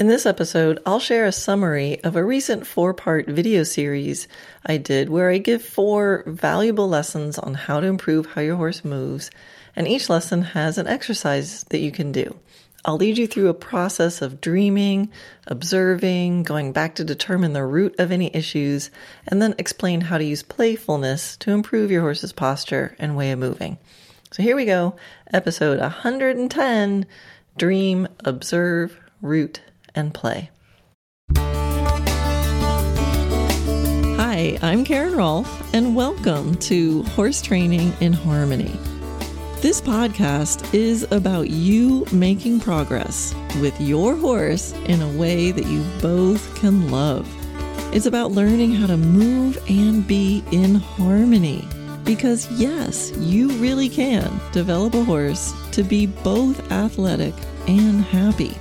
In this episode, I'll share a summary of a recent four part video series I did where I give four valuable lessons on how to improve how your horse moves, and each lesson has an exercise that you can do. I'll lead you through a process of dreaming, observing, going back to determine the root of any issues, and then explain how to use playfulness to improve your horse's posture and way of moving. So here we go, episode 110 Dream, Observe, Root, and Play. Hi, I'm Karen Rolfe, and welcome to Horse Training in Harmony. This podcast is about you making progress with your horse in a way that you both can love. It's about learning how to move and be in harmony. Because, yes, you really can develop a horse to be both athletic and happy.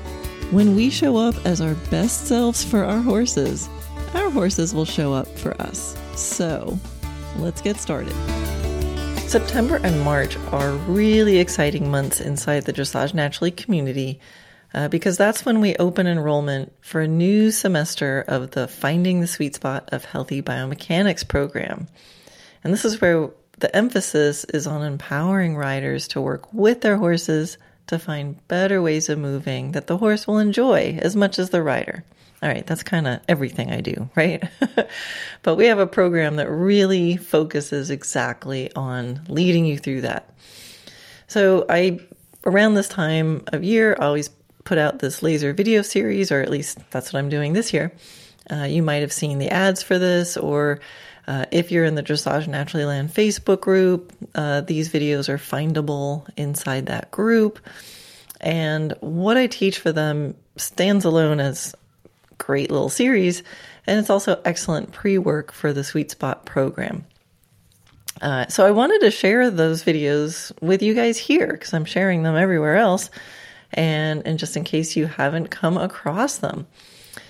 When we show up as our best selves for our horses, our horses will show up for us. So, let's get started. September and March are really exciting months inside the Dressage Naturally community uh, because that's when we open enrollment for a new semester of the Finding the Sweet Spot of Healthy Biomechanics program. And this is where the emphasis is on empowering riders to work with their horses to find better ways of moving that the horse will enjoy as much as the rider. All right, that's kind of everything I do, right? but we have a program that really focuses exactly on leading you through that. So I, around this time of year, always put out this laser video series, or at least that's what I'm doing this year. Uh, you might have seen the ads for this, or uh, if you're in the Dressage Naturally Land Facebook group, uh, these videos are findable inside that group. And what I teach for them stands alone as great little series, and it's also excellent pre work for the Sweet Spot program. Uh, so I wanted to share those videos with you guys here because I'm sharing them everywhere else, and and just in case you haven't come across them.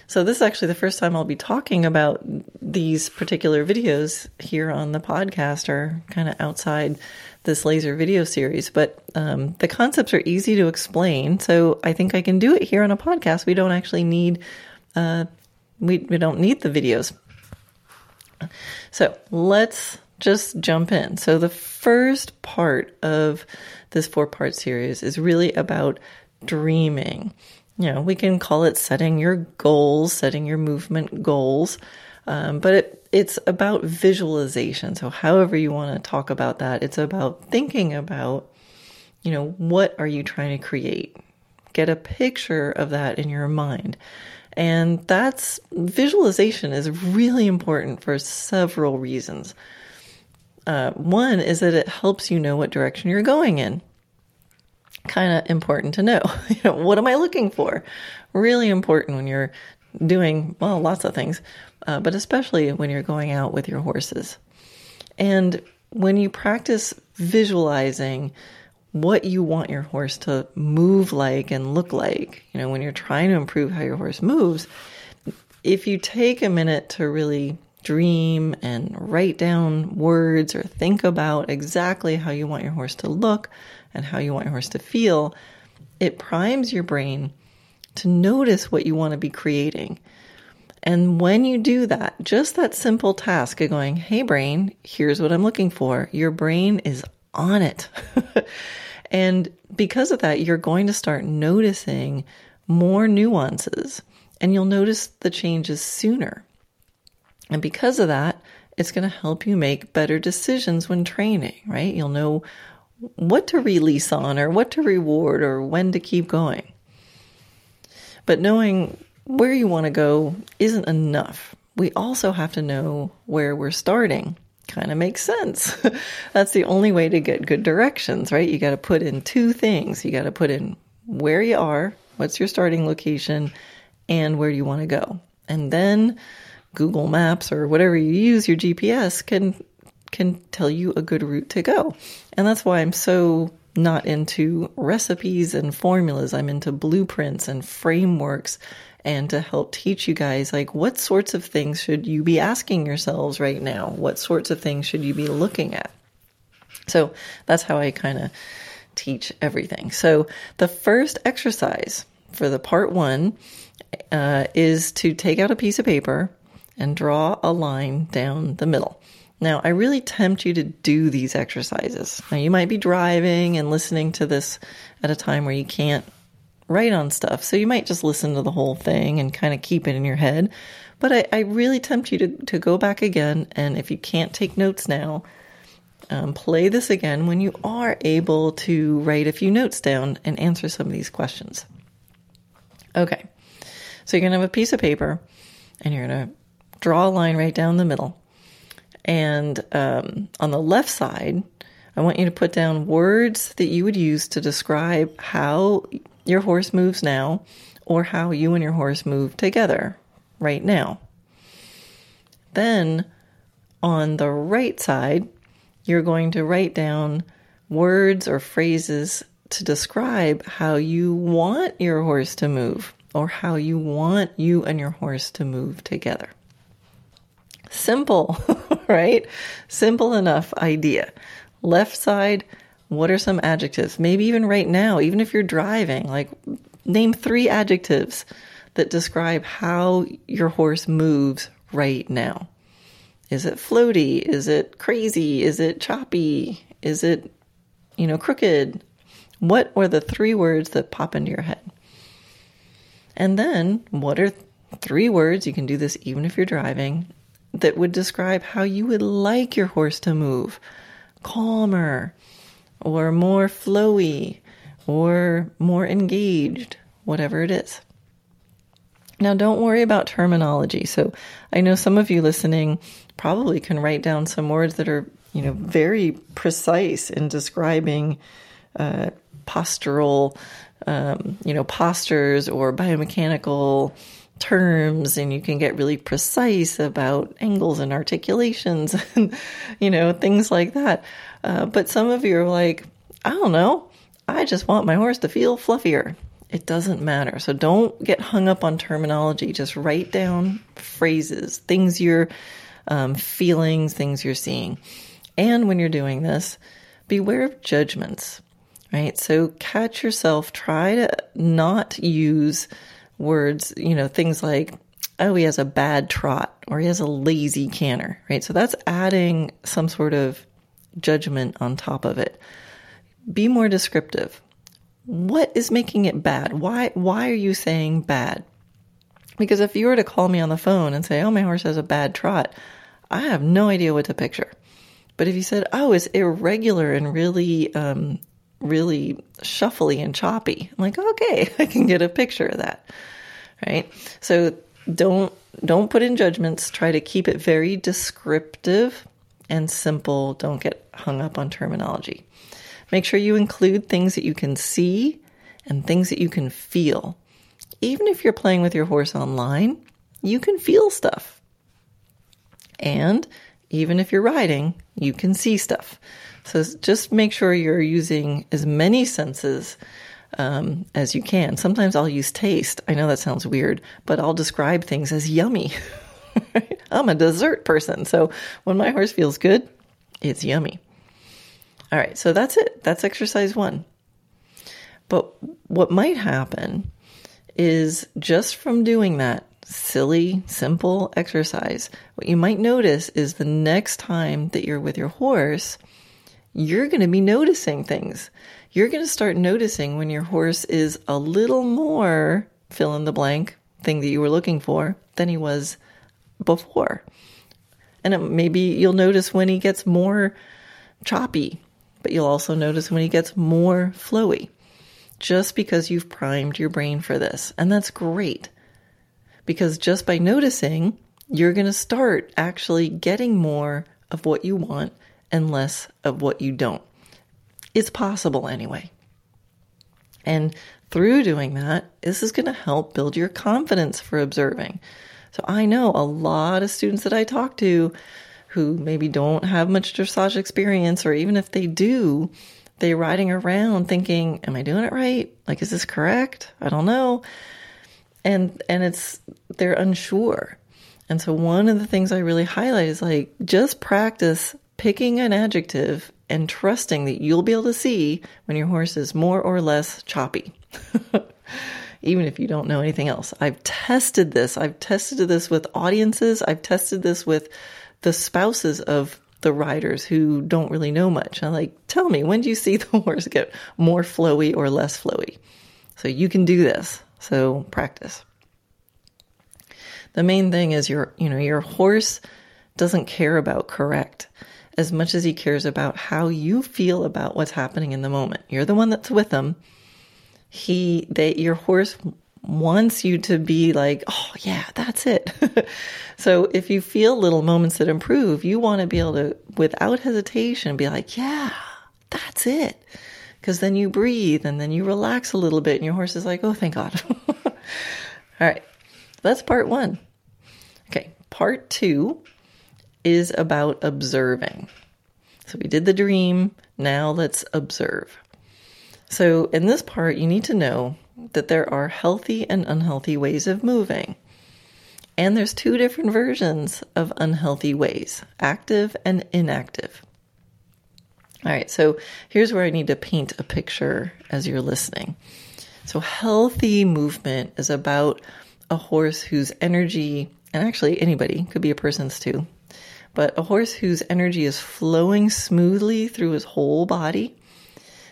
So this is actually the first time I'll be talking about these particular videos here on the podcast, or kind of outside this laser video series. But um, the concepts are easy to explain, so I think I can do it here on a podcast. We don't actually need uh, we, we don't need the videos. So let's just jump in. So the first part of this four part series is really about dreaming. You know, we can call it setting your goals, setting your movement goals, um, but it, it's about visualization. So, however you want to talk about that, it's about thinking about, you know, what are you trying to create? Get a picture of that in your mind. And that's visualization is really important for several reasons. Uh, one is that it helps you know what direction you're going in. Kind of important to know. what am I looking for? Really important when you're doing, well, lots of things, uh, but especially when you're going out with your horses. And when you practice visualizing, what you want your horse to move like and look like. You know, when you're trying to improve how your horse moves, if you take a minute to really dream and write down words or think about exactly how you want your horse to look and how you want your horse to feel, it primes your brain to notice what you want to be creating. And when you do that, just that simple task of going, hey, brain, here's what I'm looking for, your brain is on it. and because of that, you're going to start noticing more nuances and you'll notice the changes sooner. And because of that, it's going to help you make better decisions when training, right? You'll know what to release on or what to reward or when to keep going. But knowing where you want to go isn't enough. We also have to know where we're starting kind of makes sense. That's the only way to get good directions, right? You got to put in two things. You got to put in where you are, what's your starting location, and where do you want to go. And then Google Maps or whatever you use, your GPS can can tell you a good route to go. And that's why I'm so not into recipes and formulas. I'm into blueprints and frameworks and to help teach you guys like what sorts of things should you be asking yourselves right now? What sorts of things should you be looking at? So that's how I kind of teach everything. So the first exercise for the part one uh, is to take out a piece of paper and draw a line down the middle. Now, I really tempt you to do these exercises. Now, you might be driving and listening to this at a time where you can't write on stuff. So you might just listen to the whole thing and kind of keep it in your head. But I, I really tempt you to, to go back again. And if you can't take notes now, um, play this again when you are able to write a few notes down and answer some of these questions. Okay, so you're going to have a piece of paper and you're going to draw a line right down the middle. And um, on the left side, I want you to put down words that you would use to describe how your horse moves now or how you and your horse move together right now. Then on the right side, you're going to write down words or phrases to describe how you want your horse to move or how you want you and your horse to move together. Simple, right? Simple enough idea. Left side, what are some adjectives? Maybe even right now, even if you're driving, like name three adjectives that describe how your horse moves right now. Is it floaty? Is it crazy? Is it choppy? Is it, you know, crooked? What are the three words that pop into your head? And then, what are three words? You can do this even if you're driving that would describe how you would like your horse to move calmer, or more flowy, or more engaged, whatever it is. Now, don't worry about terminology. So, I know some of you listening probably can write down some words that are, you know, very precise in describing uh, postural, um, you know, postures or biomechanical terms and you can get really precise about angles and articulations and you know things like that. Uh, but some of you are like i don't know. I just want my horse to feel fluffier. It doesn't matter. So don't get hung up on terminology. Just write down phrases things you're um, feelings things you're seeing. And when you're doing this beware of judgments right? So catch yourself try to not use words, you know, things like, oh, he has a bad trot or he has a lazy canter, right? So that's adding some sort of judgment on top of it. Be more descriptive. What is making it bad? Why why are you saying bad? Because if you were to call me on the phone and say, "Oh, my horse has a bad trot," I have no idea what to picture. But if you said, "Oh, it's irregular and really um, really shuffly and choppy. I'm like, okay, I can get a picture of that. Right? So don't don't put in judgments. Try to keep it very descriptive and simple. Don't get hung up on terminology. Make sure you include things that you can see and things that you can feel. Even if you're playing with your horse online, you can feel stuff. And even if you're riding, you can see stuff. So just make sure you're using as many senses um, as you can. Sometimes I'll use taste. I know that sounds weird, but I'll describe things as yummy. I'm a dessert person. So when my horse feels good, it's yummy. All right, so that's it. That's exercise one. But what might happen is just from doing that silly, simple exercise, what you might notice is the next time that you're with your horse, you're going to be noticing things. You're going to start noticing when your horse is a little more fill in the blank thing that you were looking for than he was before. And maybe you'll notice when he gets more choppy, but you'll also notice when he gets more flowy just because you've primed your brain for this. And that's great because just by noticing, you're going to start actually getting more of what you want and less of what you don't. It's possible anyway. And through doing that, this is going to help build your confidence for observing. So I know a lot of students that I talk to who maybe don't have much dressage experience, or even if they do, they're riding around thinking, Am I doing it right? Like, is this correct? I don't know. And and it's they're unsure. And so one of the things I really highlight is like just practice picking an adjective and trusting that you'll be able to see when your horse is more or less choppy. even if you don't know anything else. I've tested this. I've tested this with audiences. I've tested this with the spouses of the riders who don't really know much. I'm like, tell me, when do you see the horse get more flowy or less flowy? So you can do this. So practice. The main thing is your, you know, your horse doesn't care about correct as much as he cares about how you feel about what's happening in the moment. You're the one that's with him. He, they, your horse wants you to be like, oh, yeah, that's it. so if you feel little moments that improve, you want to be able to, without hesitation, be like, yeah, that's it. Because then you breathe and then you relax a little bit, and your horse is like, oh, thank God. All right, that's part one. Okay, part two is about observing. So we did the dream, now let's observe. So in this part, you need to know that there are healthy and unhealthy ways of moving. And there's two different versions of unhealthy ways active and inactive. All right, so here's where I need to paint a picture as you're listening. So, healthy movement is about a horse whose energy, and actually anybody, could be a person's too, but a horse whose energy is flowing smoothly through his whole body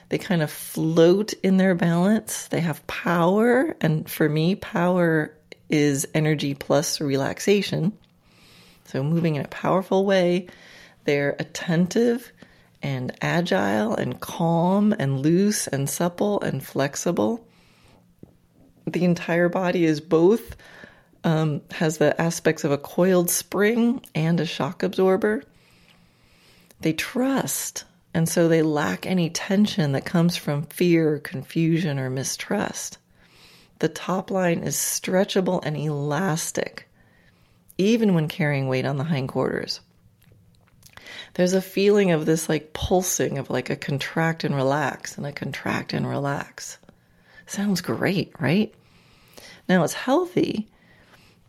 they kind of float in their balance. They have power. And for me, power is energy plus relaxation. So, moving in a powerful way, they're attentive and agile and calm and loose and supple and flexible. The entire body is both, um, has the aspects of a coiled spring and a shock absorber. They trust and so they lack any tension that comes from fear, confusion, or mistrust. The top line is stretchable and elastic, even when carrying weight on the hindquarters. There's a feeling of this like pulsing of like a contract and relax and a contract and relax. Sounds great, right? Now it's healthy.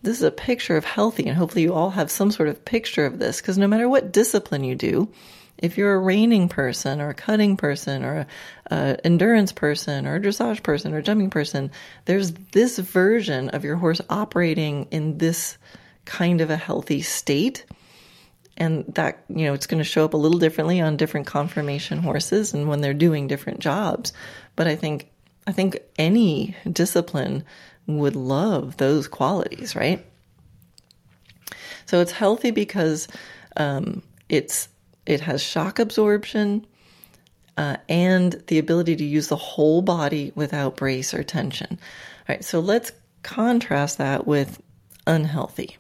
This is a picture of healthy, and hopefully you all have some sort of picture of this because no matter what discipline you do, if you're a reining person or a cutting person or a, endurance person or a dressage person or jumping person, there's this version of your horse operating in this kind of a healthy state. And that, you know, it's going to show up a little differently on different conformation horses and when they're doing different jobs. But I think, I think any discipline would love those qualities, right? So it's healthy because um, it's it has shock absorption uh, and the ability to use the whole body without brace or tension. All right, so let's contrast that with unhealthy.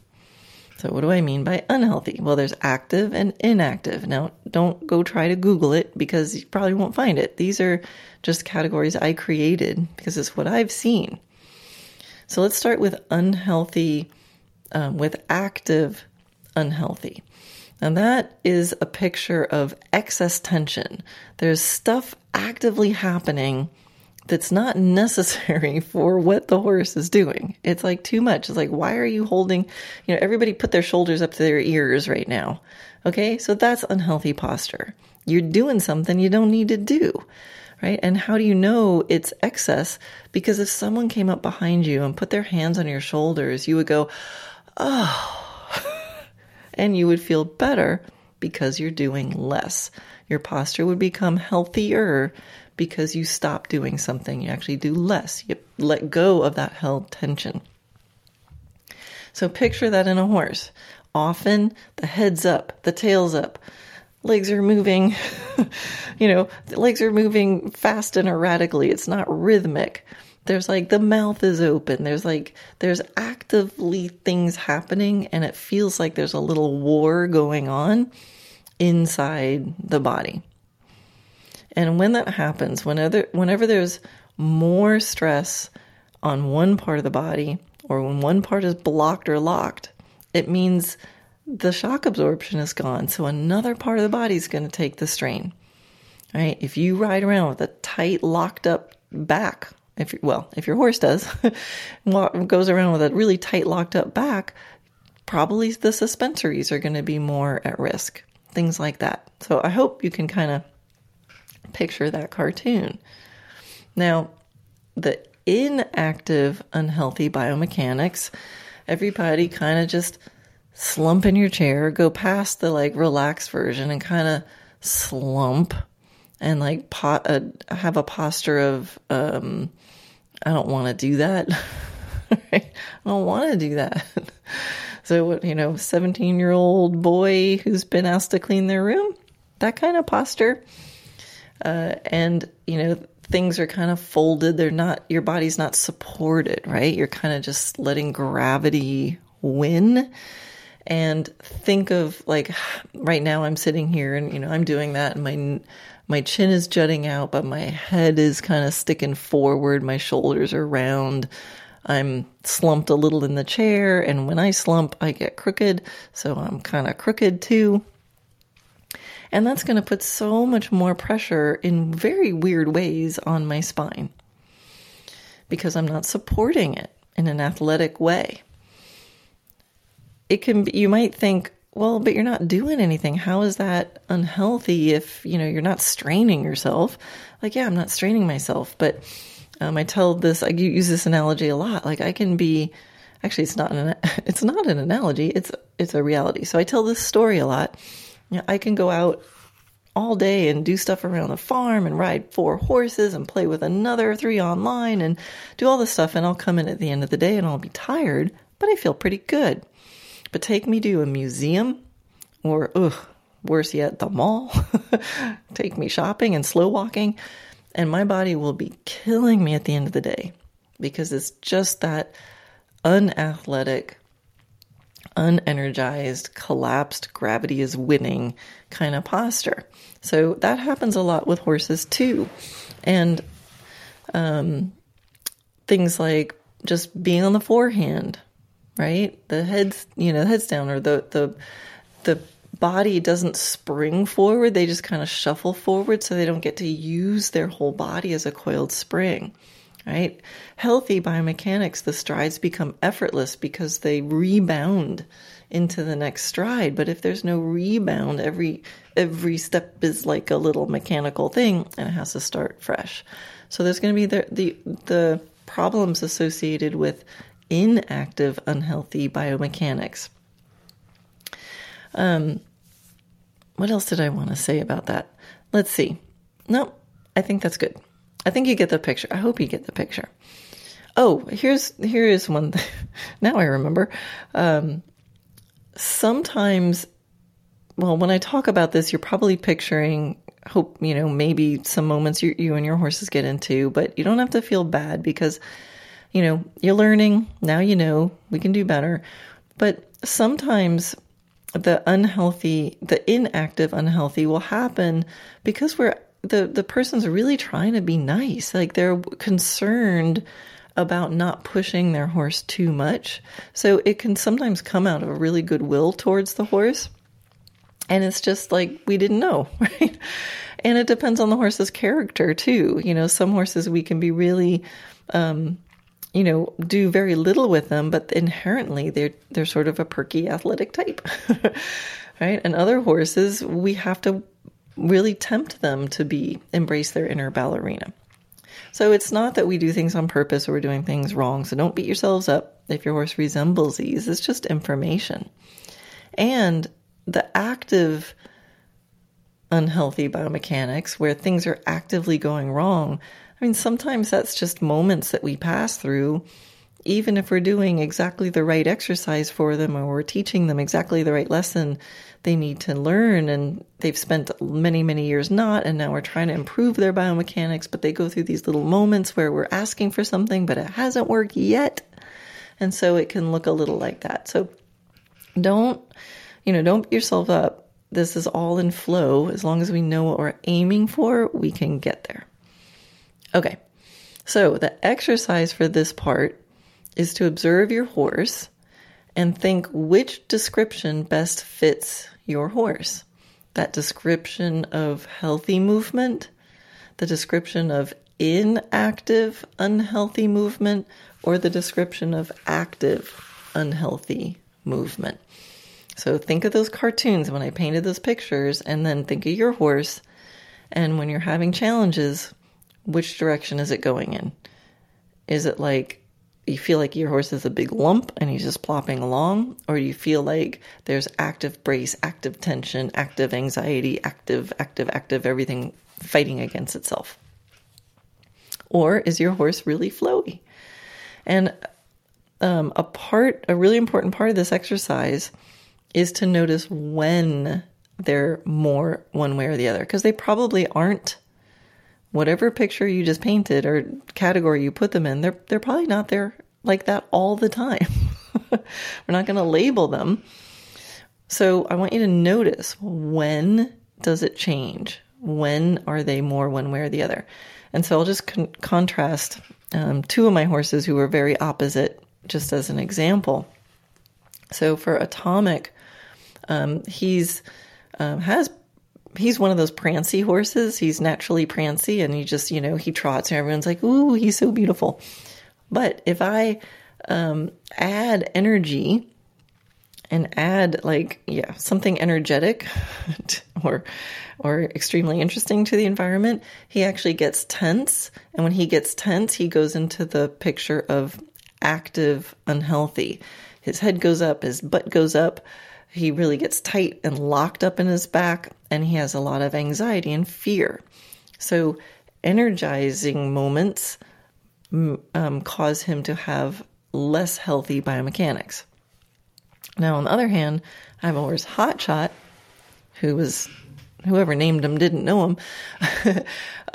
So, what do I mean by unhealthy? Well, there's active and inactive. Now, don't go try to Google it because you probably won't find it. These are just categories I created because it's what I've seen. So, let's start with unhealthy, um, with active unhealthy. And that is a picture of excess tension. There's stuff actively happening that's not necessary for what the horse is doing. It's like too much. It's like, why are you holding, you know, everybody put their shoulders up to their ears right now. Okay. So that's unhealthy posture. You're doing something you don't need to do. Right. And how do you know it's excess? Because if someone came up behind you and put their hands on your shoulders, you would go, oh, and you would feel better because you're doing less. Your posture would become healthier because you stop doing something. You actually do less. You let go of that held tension. So picture that in a horse. Often the head's up, the tail's up, legs are moving, you know, the legs are moving fast and erratically. It's not rhythmic there's like the mouth is open. There's like there's actively things happening and it feels like there's a little war going on inside the body. And when that happens whenever whenever there's more stress on one part of the body or when one part is blocked or locked it means the shock absorption is gone so another part of the body is going to take the strain right? If you ride around with a tight locked up back if well, if your horse does, goes around with a really tight locked up back, probably the suspensories are going to be more at risk. Things like that. So I hope you can kind of picture that cartoon. Now, the inactive, unhealthy biomechanics, everybody kind of just slump in your chair, go past the like relaxed version and kind of slump and like pot, uh, have a posture of, um, I don't want to do that. I don't want to do that. so, you know, 17 year old boy who's been asked to clean their room, that kind of posture. Uh, and, you know, things are kind of folded. They're not, your body's not supported, right? You're kind of just letting gravity win. And think of like right now I'm sitting here and, you know, I'm doing that and my, my chin is jutting out, but my head is kind of sticking forward. My shoulders are round. I'm slumped a little in the chair. And when I slump, I get crooked. So I'm kind of crooked too. And that's going to put so much more pressure in very weird ways on my spine because I'm not supporting it in an athletic way. It can be, you might think, well, but you're not doing anything. How is that unhealthy if, you know, you're not straining yourself? Like, yeah, I'm not straining myself, but um, I tell this, I use this analogy a lot. Like I can be, actually, it's not an, it's not an analogy. It's, it's a reality. So I tell this story a lot you know, I can go out all day and do stuff around the farm and ride four horses and play with another three online and do all this stuff. And I'll come in at the end of the day and I'll be tired, but I feel pretty good. But take me to a museum or, ugh, worse yet, the mall. take me shopping and slow walking. And my body will be killing me at the end of the day because it's just that unathletic, unenergized, collapsed, gravity is winning kind of posture. So that happens a lot with horses too. And um, things like just being on the forehand, right? The head's, you know, the head's down or the, the, the body doesn't spring forward. They just kind of shuffle forward so they don't get to use their whole body as a coiled spring right? Healthy biomechanics, the strides become effortless because they rebound into the next stride. But if there's no rebound, every every step is like a little mechanical thing and it has to start fresh. So there's going to be the the the problems associated with inactive unhealthy biomechanics. Um what else did I want to say about that? Let's see. No, I think that's good. I think you get the picture. I hope you get the picture. Oh, here's here is one. Now I remember. Um, sometimes, well, when I talk about this, you're probably picturing. Hope you know maybe some moments you, you and your horses get into, but you don't have to feel bad because you know you're learning now. You know we can do better, but sometimes the unhealthy, the inactive unhealthy will happen because we're the the person's really trying to be nice. Like they're concerned about not pushing their horse too much. So it can sometimes come out of a really good will towards the horse. And it's just like we didn't know, right? And it depends on the horse's character too. You know, some horses we can be really um, you know, do very little with them, but inherently they're they're sort of a perky athletic type. right? And other horses we have to really tempt them to be embrace their inner ballerina. So it's not that we do things on purpose or we're doing things wrong. So don't beat yourselves up if your horse resembles these. It's just information. And the active unhealthy biomechanics where things are actively going wrong. I mean, sometimes that's just moments that we pass through even if we're doing exactly the right exercise for them or we're teaching them exactly the right lesson they need to learn and they've spent many many years not and now we're trying to improve their biomechanics but they go through these little moments where we're asking for something but it hasn't worked yet. And so it can look a little like that. So don't you know don't beat yourself up. This is all in flow. As long as we know what we're aiming for we can get there okay so the exercise for this part is to observe your horse and think which description best fits your horse. That description of healthy movement, the description of inactive, unhealthy movement, or the description of active, unhealthy movement. So think of those cartoons when I painted those pictures, and then think of your horse. And when you're having challenges, which direction is it going in? Is it like you feel like your horse is a big lump and he's just plopping along? Or do you feel like there's active brace, active tension, active anxiety, active, active, active, everything fighting against itself? Or is your horse really flowy? And um, a part, a really important part of this exercise is to notice when they're more one way or the other, because they probably aren't. Whatever picture you just painted or category you put them in, they're they're probably not there like that all the time. We're not going to label them. So I want you to notice when does it change? When are they more one way or the other? And so I'll just con- contrast um, two of my horses who were very opposite, just as an example. So for Atomic, um, he's um, has he's one of those prancy horses. He's naturally prancy, and he just you know he trots, and everyone's like, "Ooh, he's so beautiful." But if I um, add energy and add like yeah something energetic or or extremely interesting to the environment he actually gets tense and when he gets tense he goes into the picture of active unhealthy his head goes up his butt goes up he really gets tight and locked up in his back and he has a lot of anxiety and fear so energizing moments um, cause him to have less healthy biomechanics now, on the other hand, I have a horse, Hotshot, who was whoever named him didn't know him.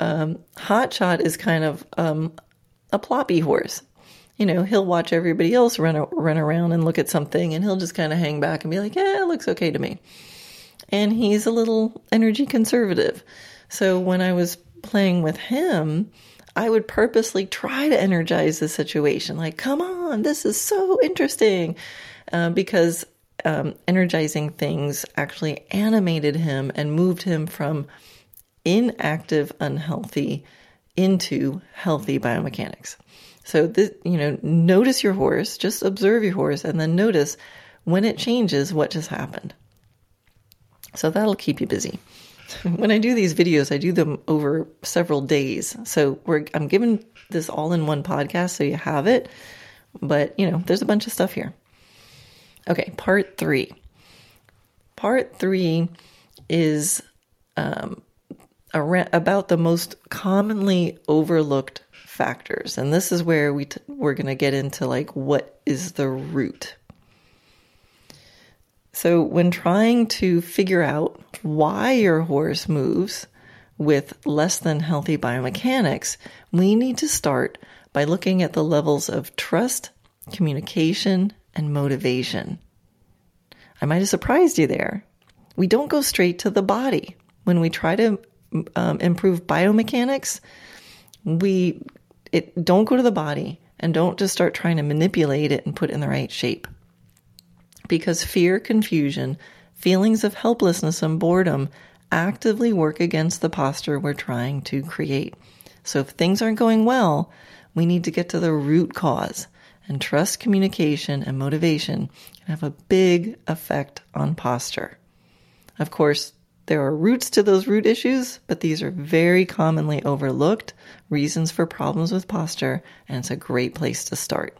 um, Hotshot is kind of um, a ploppy horse. You know, he'll watch everybody else run run around and look at something, and he'll just kind of hang back and be like, "Yeah, it looks okay to me." And he's a little energy conservative. So when I was playing with him, I would purposely try to energize the situation. Like, come on, this is so interesting. Uh, because um, energizing things actually animated him and moved him from inactive, unhealthy into healthy biomechanics. So, this, you know, notice your horse, just observe your horse, and then notice when it changes what just happened. So, that'll keep you busy. when I do these videos, I do them over several days. So, I'm giving this all in one podcast so you have it. But, you know, there's a bunch of stuff here. Okay, part three. Part three is um, about the most commonly overlooked factors. And this is where we t- we're going to get into like what is the root. So when trying to figure out why your horse moves with less than healthy biomechanics, we need to start by looking at the levels of trust, communication, and motivation. I might have surprised you there. We don't go straight to the body. When we try to um, improve biomechanics, we it don't go to the body and don't just start trying to manipulate it and put it in the right shape. Because fear, confusion, feelings of helplessness and boredom actively work against the posture we're trying to create. So if things aren't going well, we need to get to the root cause and trust communication and motivation can have a big effect on posture. Of course, there are roots to those root issues, but these are very commonly overlooked reasons for problems with posture, and it's a great place to start.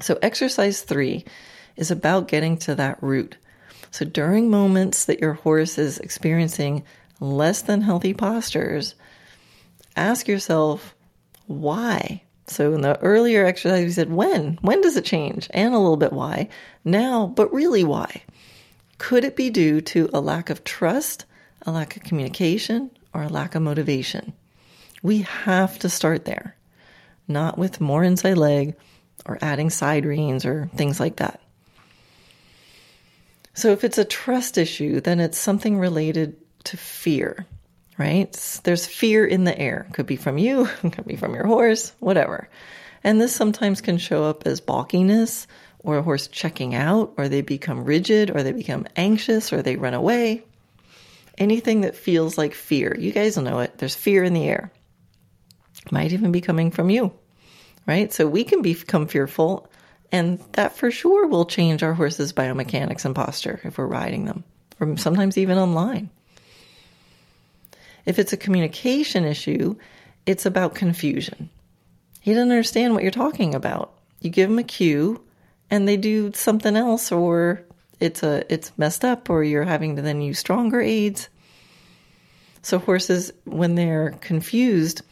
So, exercise three is about getting to that root. So, during moments that your horse is experiencing less than healthy postures, ask yourself, why. So in the earlier exercise, we said when? When does it change? And a little bit why. Now, but really why? Could it be due to a lack of trust, a lack of communication, or a lack of motivation? We have to start there, not with more inside leg or adding side reins or things like that. So if it's a trust issue, then it's something related to fear right? There's fear in the air. Could be from you, could be from your horse, whatever. And this sometimes can show up as balkiness or a horse checking out, or they become rigid, or they become anxious, or they run away. Anything that feels like fear. You guys know it. There's fear in the air. It Might even be coming from you, right? So we can become fearful, and that for sure will change our horse's biomechanics and posture if we're riding them, or sometimes even online. If it's a communication issue, it's about confusion. He doesn't understand what you're talking about. You give him a cue and they do something else or it's a it's messed up or you're having to then use stronger aids. So horses when they're confused,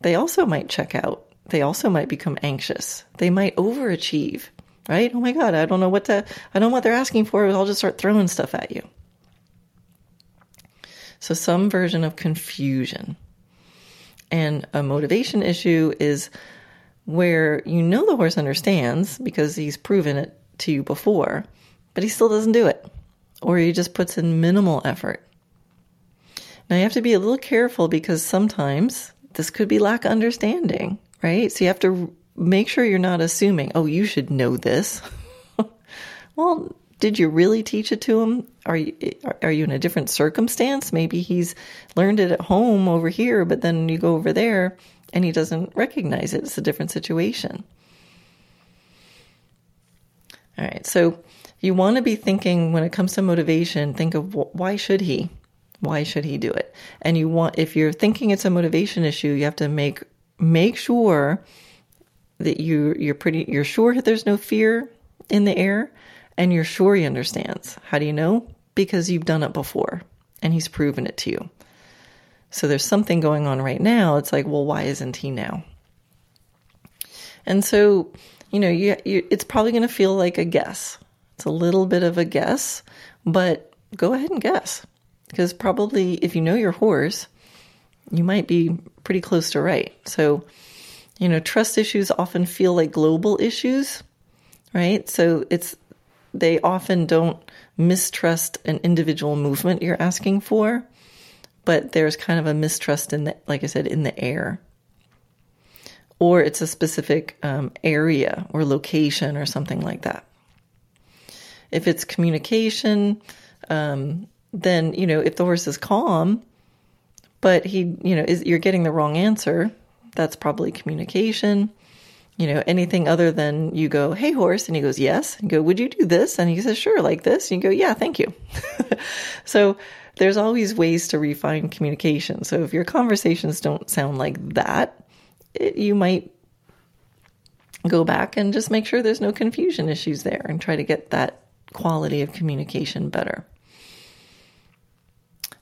they also might check out. They also might become anxious. They might overachieve, right? Oh my god, I don't know what to I don't know what they're asking for, I'll just start throwing stuff at you. So some version of confusion. And a motivation issue is where you know the horse understands because he's proven it to you before, but he still doesn't do it, or he just puts in minimal effort. Now you have to be a little careful because sometimes this could be lack of understanding, right? So you have to make sure you're not assuming, oh, you should know this. well, did you really teach it to him? Are you are you in a different circumstance? Maybe he's learned it at home over here, but then you go over there and he doesn't recognize it. It's a different situation. All right, so you want to be thinking when it comes to motivation, think of why should he? Why should he do it? And you want if you're thinking it's a motivation issue, you have to make make sure that you you're pretty you're sure that there's no fear in the air and you're sure he understands. How do you know? Because you've done it before and he's proven it to you. So there's something going on right now. It's like, well, why isn't he now? And so, you know, you, you it's probably going to feel like a guess. It's a little bit of a guess, but go ahead and guess. Because probably if you know your horse, you might be pretty close to right. So, you know, trust issues often feel like global issues, right? So it's, they often don't mistrust an individual movement you're asking for but there's kind of a mistrust in the, like I said, in the air. Or it's a specific um, area or location or something like that. If it's communication, um, then, you know, if the horse is calm, but he, you know, is, you're getting the wrong answer, that's probably communication. You know, anything other than you go, hey, horse, and he goes, yes. And go, would you do this? And he says, sure, like this. And you go, yeah, thank you. so, there's always ways to refine communication. So if your conversations don't sound like that, it, you might go back and just make sure there's no confusion issues there and try to get that quality of communication better.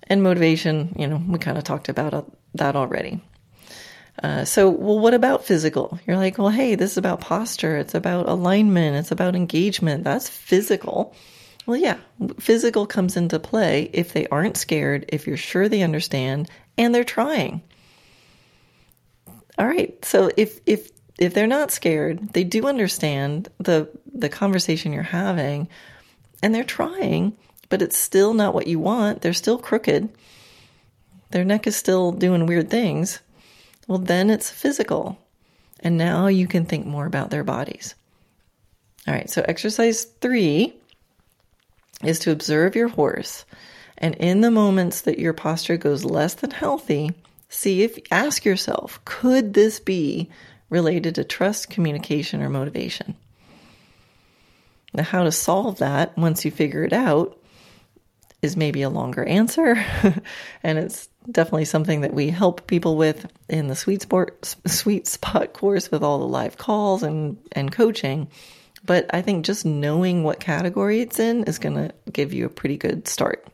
And motivation, you know, we kind of talked about that already. Uh, so, well, what about physical? You're like, well, hey, this is about posture. It's about alignment. It's about engagement. That's physical. Well, yeah, physical comes into play if they aren't scared, if you're sure they understand, and they're trying. All right. So if if if they're not scared, they do understand the the conversation you're having, and they're trying, but it's still not what you want. They're still crooked. Their neck is still doing weird things. Well, then it's physical. And now you can think more about their bodies. All right, so exercise three is to observe your horse. And in the moments that your posture goes less than healthy, see if, ask yourself, could this be related to trust, communication, or motivation? Now, how to solve that once you figure it out is maybe a longer answer. and it's definitely something that we help people with in the sweet spot, sweet spot course with all the live calls and, and coaching. But I think just knowing what category it's in is going to give you a pretty good start.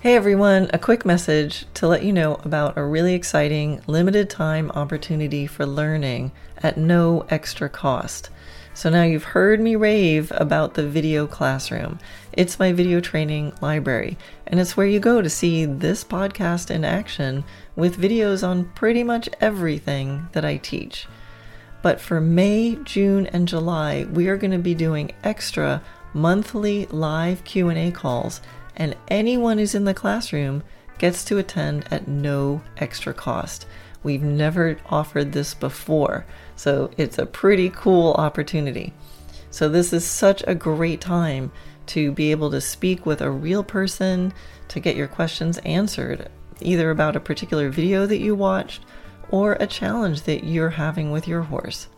Hey everyone, a quick message to let you know about a really exciting limited time opportunity for learning at no extra cost. So now you've heard me rave about the video classroom. It's my video training library, and it's where you go to see this podcast in action with videos on pretty much everything that I teach. But for May, June, and July, we are going to be doing extra monthly live Q&A calls, and anyone who's in the classroom gets to attend at no extra cost. We've never offered this before. So it's a pretty cool opportunity. So this is such a great time to be able to speak with a real person to get your questions answered, either about a particular video that you watched or a challenge that you're having with your horse.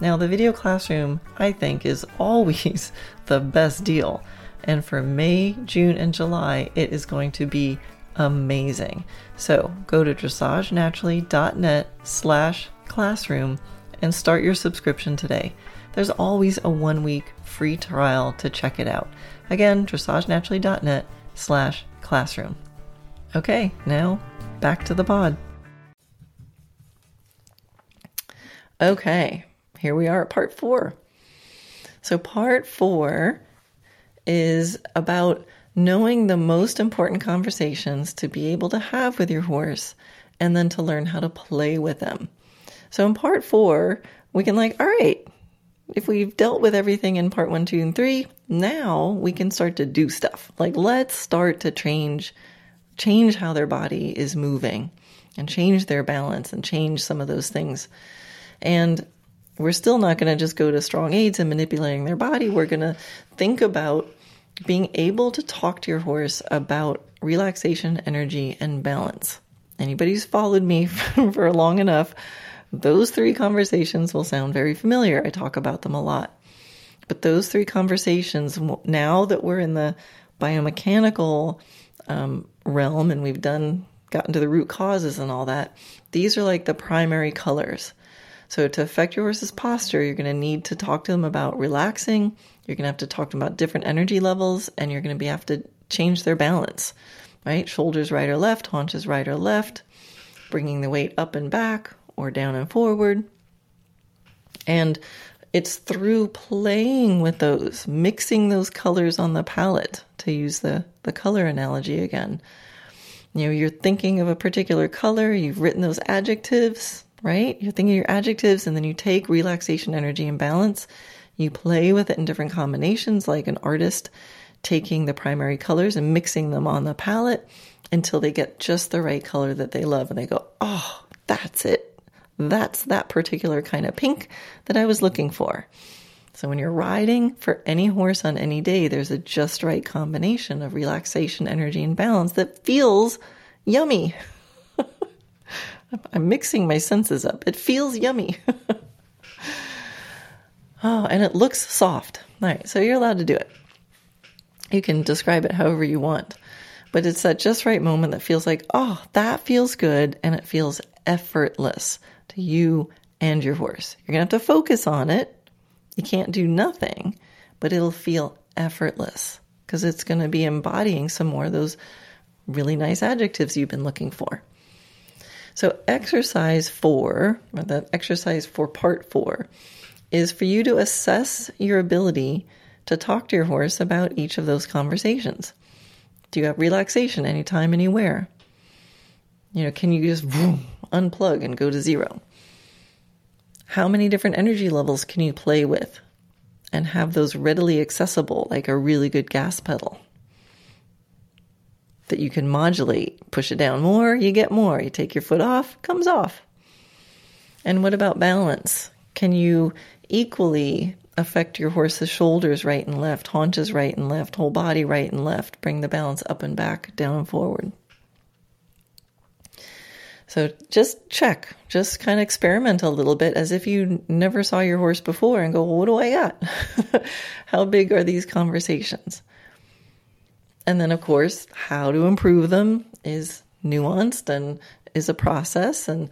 Now, the video classroom, I think, is always the best deal. And for May, June, and July, it is going to be amazing. So go to dressagenaturally.net slash classroom and start your subscription today. There's always a one week free trial to check it out. Again, dressagenaturally.net slash classroom. Okay, now back to the pod. Okay, here we are at part four. So, part four is about knowing the most important conversations to be able to have with your horse and then to learn how to play with them. So, in part four, we can, like, all right, if we've dealt with everything in part one, two, and three, now we can start to do stuff. Like, let's start to change change how their body is moving and change their balance and change some of those things. And we're still not going to just go to strong aids and manipulating their body. We're going to think about being able to talk to your horse about relaxation, energy, and balance. Anybody who's followed me for long enough, those three conversations will sound very familiar. I talk about them a lot. But those three conversations, now that we're in the biomechanical um, realm and we've done gotten to the root causes and all that, these are like the primary colors. So, to affect your horse's posture, you're going to need to talk to them about relaxing. You're going to have to talk to them about different energy levels, and you're going to be have to change their balance, right? Shoulders right or left, haunches right or left, bringing the weight up and back or down and forward. And it's through playing with those, mixing those colors on the palette, to use the, the color analogy again. You know, you're thinking of a particular color, you've written those adjectives, right? You're thinking your adjectives, and then you take relaxation, energy, and balance. You play with it in different combinations, like an artist taking the primary colors and mixing them on the palette until they get just the right color that they love. And they go, oh, that's it. That's that particular kind of pink that I was looking for. So when you're riding for any horse on any day, there's a just right combination of relaxation, energy, and balance that feels yummy. I'm mixing my senses up. It feels yummy. oh, and it looks soft. All right, so you're allowed to do it. You can describe it however you want, but it's that just right moment that feels like, oh, that feels good, and it feels effortless to you and your horse. You're going to have to focus on it. You can't do nothing, but it'll feel effortless because it's going to be embodying some more of those really nice adjectives you've been looking for. So, exercise four, or the exercise for part four, is for you to assess your ability to talk to your horse about each of those conversations. Do you have relaxation anytime, anywhere? You know, can you just vroom, unplug and go to zero? How many different energy levels can you play with and have those readily accessible, like a really good gas pedal? that you can modulate. Push it down more, you get more. You take your foot off, comes off. And what about balance? Can you equally affect your horse's shoulders right and left, haunches right and left, whole body right and left, bring the balance up and back, down and forward? So just check, just kind of experiment a little bit as if you never saw your horse before and go, well, what do I got? How big are these conversations? And then, of course, how to improve them is nuanced and is a process and,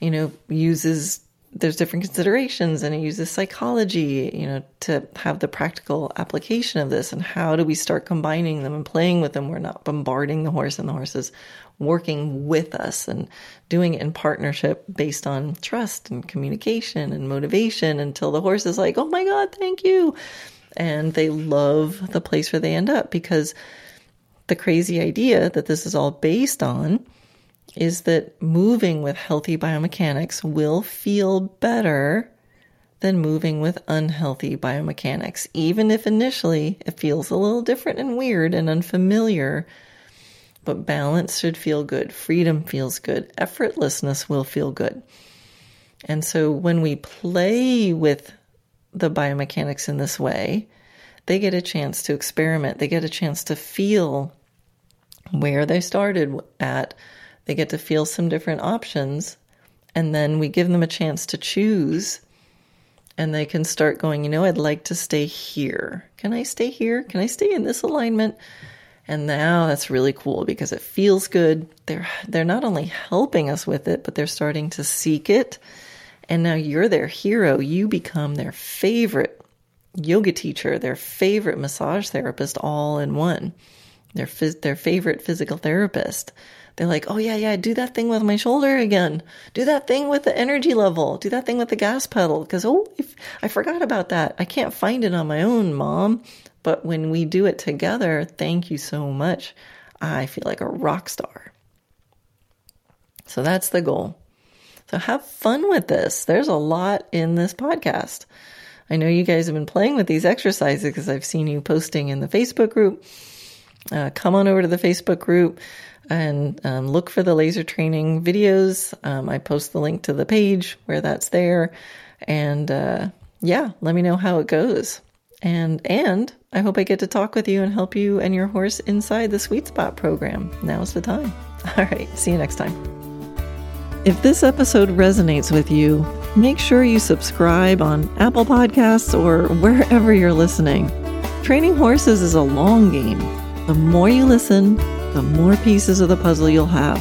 you know, uses, there's different considerations and it uses psychology, you know, to have the practical application of this. And how do we start combining them and playing with them? We're not bombarding the horse and the horse is working with us and doing it in partnership based on trust and communication and motivation until the horse is like, oh my God, thank you. And they love the place where they end up because the crazy idea that this is all based on is that moving with healthy biomechanics will feel better than moving with unhealthy biomechanics, even if initially it feels a little different and weird and unfamiliar. But balance should feel good, freedom feels good, effortlessness will feel good. And so when we play with the biomechanics in this way, they get a chance to experiment, they get a chance to feel where they started at. They get to feel some different options, and then we give them a chance to choose. And they can start going, you know, I'd like to stay here. Can I stay here? Can I stay in this alignment? And now that's really cool because it feels good. They're they're not only helping us with it, but they're starting to seek it. And now you're their hero. You become their favorite yoga teacher, their favorite massage therapist all in one. Their phys- their favorite physical therapist. They're like, "Oh yeah, yeah, do that thing with my shoulder again. Do that thing with the energy level. Do that thing with the gas pedal because oh, I forgot about that. I can't find it on my own, mom." But when we do it together, thank you so much. I feel like a rock star. So that's the goal. So have fun with this. There's a lot in this podcast. I know you guys have been playing with these exercises because I've seen you posting in the Facebook group. Uh, come on over to the Facebook group and um, look for the laser training videos. Um, I post the link to the page where that's there. And uh, yeah, let me know how it goes. And and I hope I get to talk with you and help you and your horse inside the Sweet Spot program. Now's the time. All right, see you next time. If this episode resonates with you, make sure you subscribe on Apple Podcasts or wherever you're listening. Training horses is a long game. The more you listen, the more pieces of the puzzle you'll have.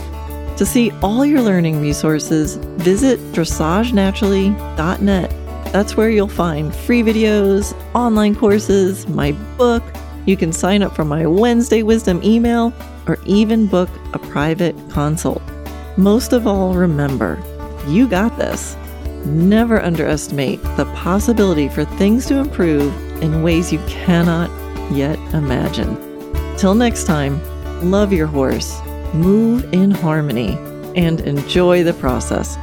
To see all your learning resources, visit dressagenaturally.net that's where you'll find free videos, online courses, my book. You can sign up for my Wednesday Wisdom email or even book a private consult. Most of all, remember, you got this. Never underestimate the possibility for things to improve in ways you cannot yet imagine. Till next time, love your horse, move in harmony, and enjoy the process.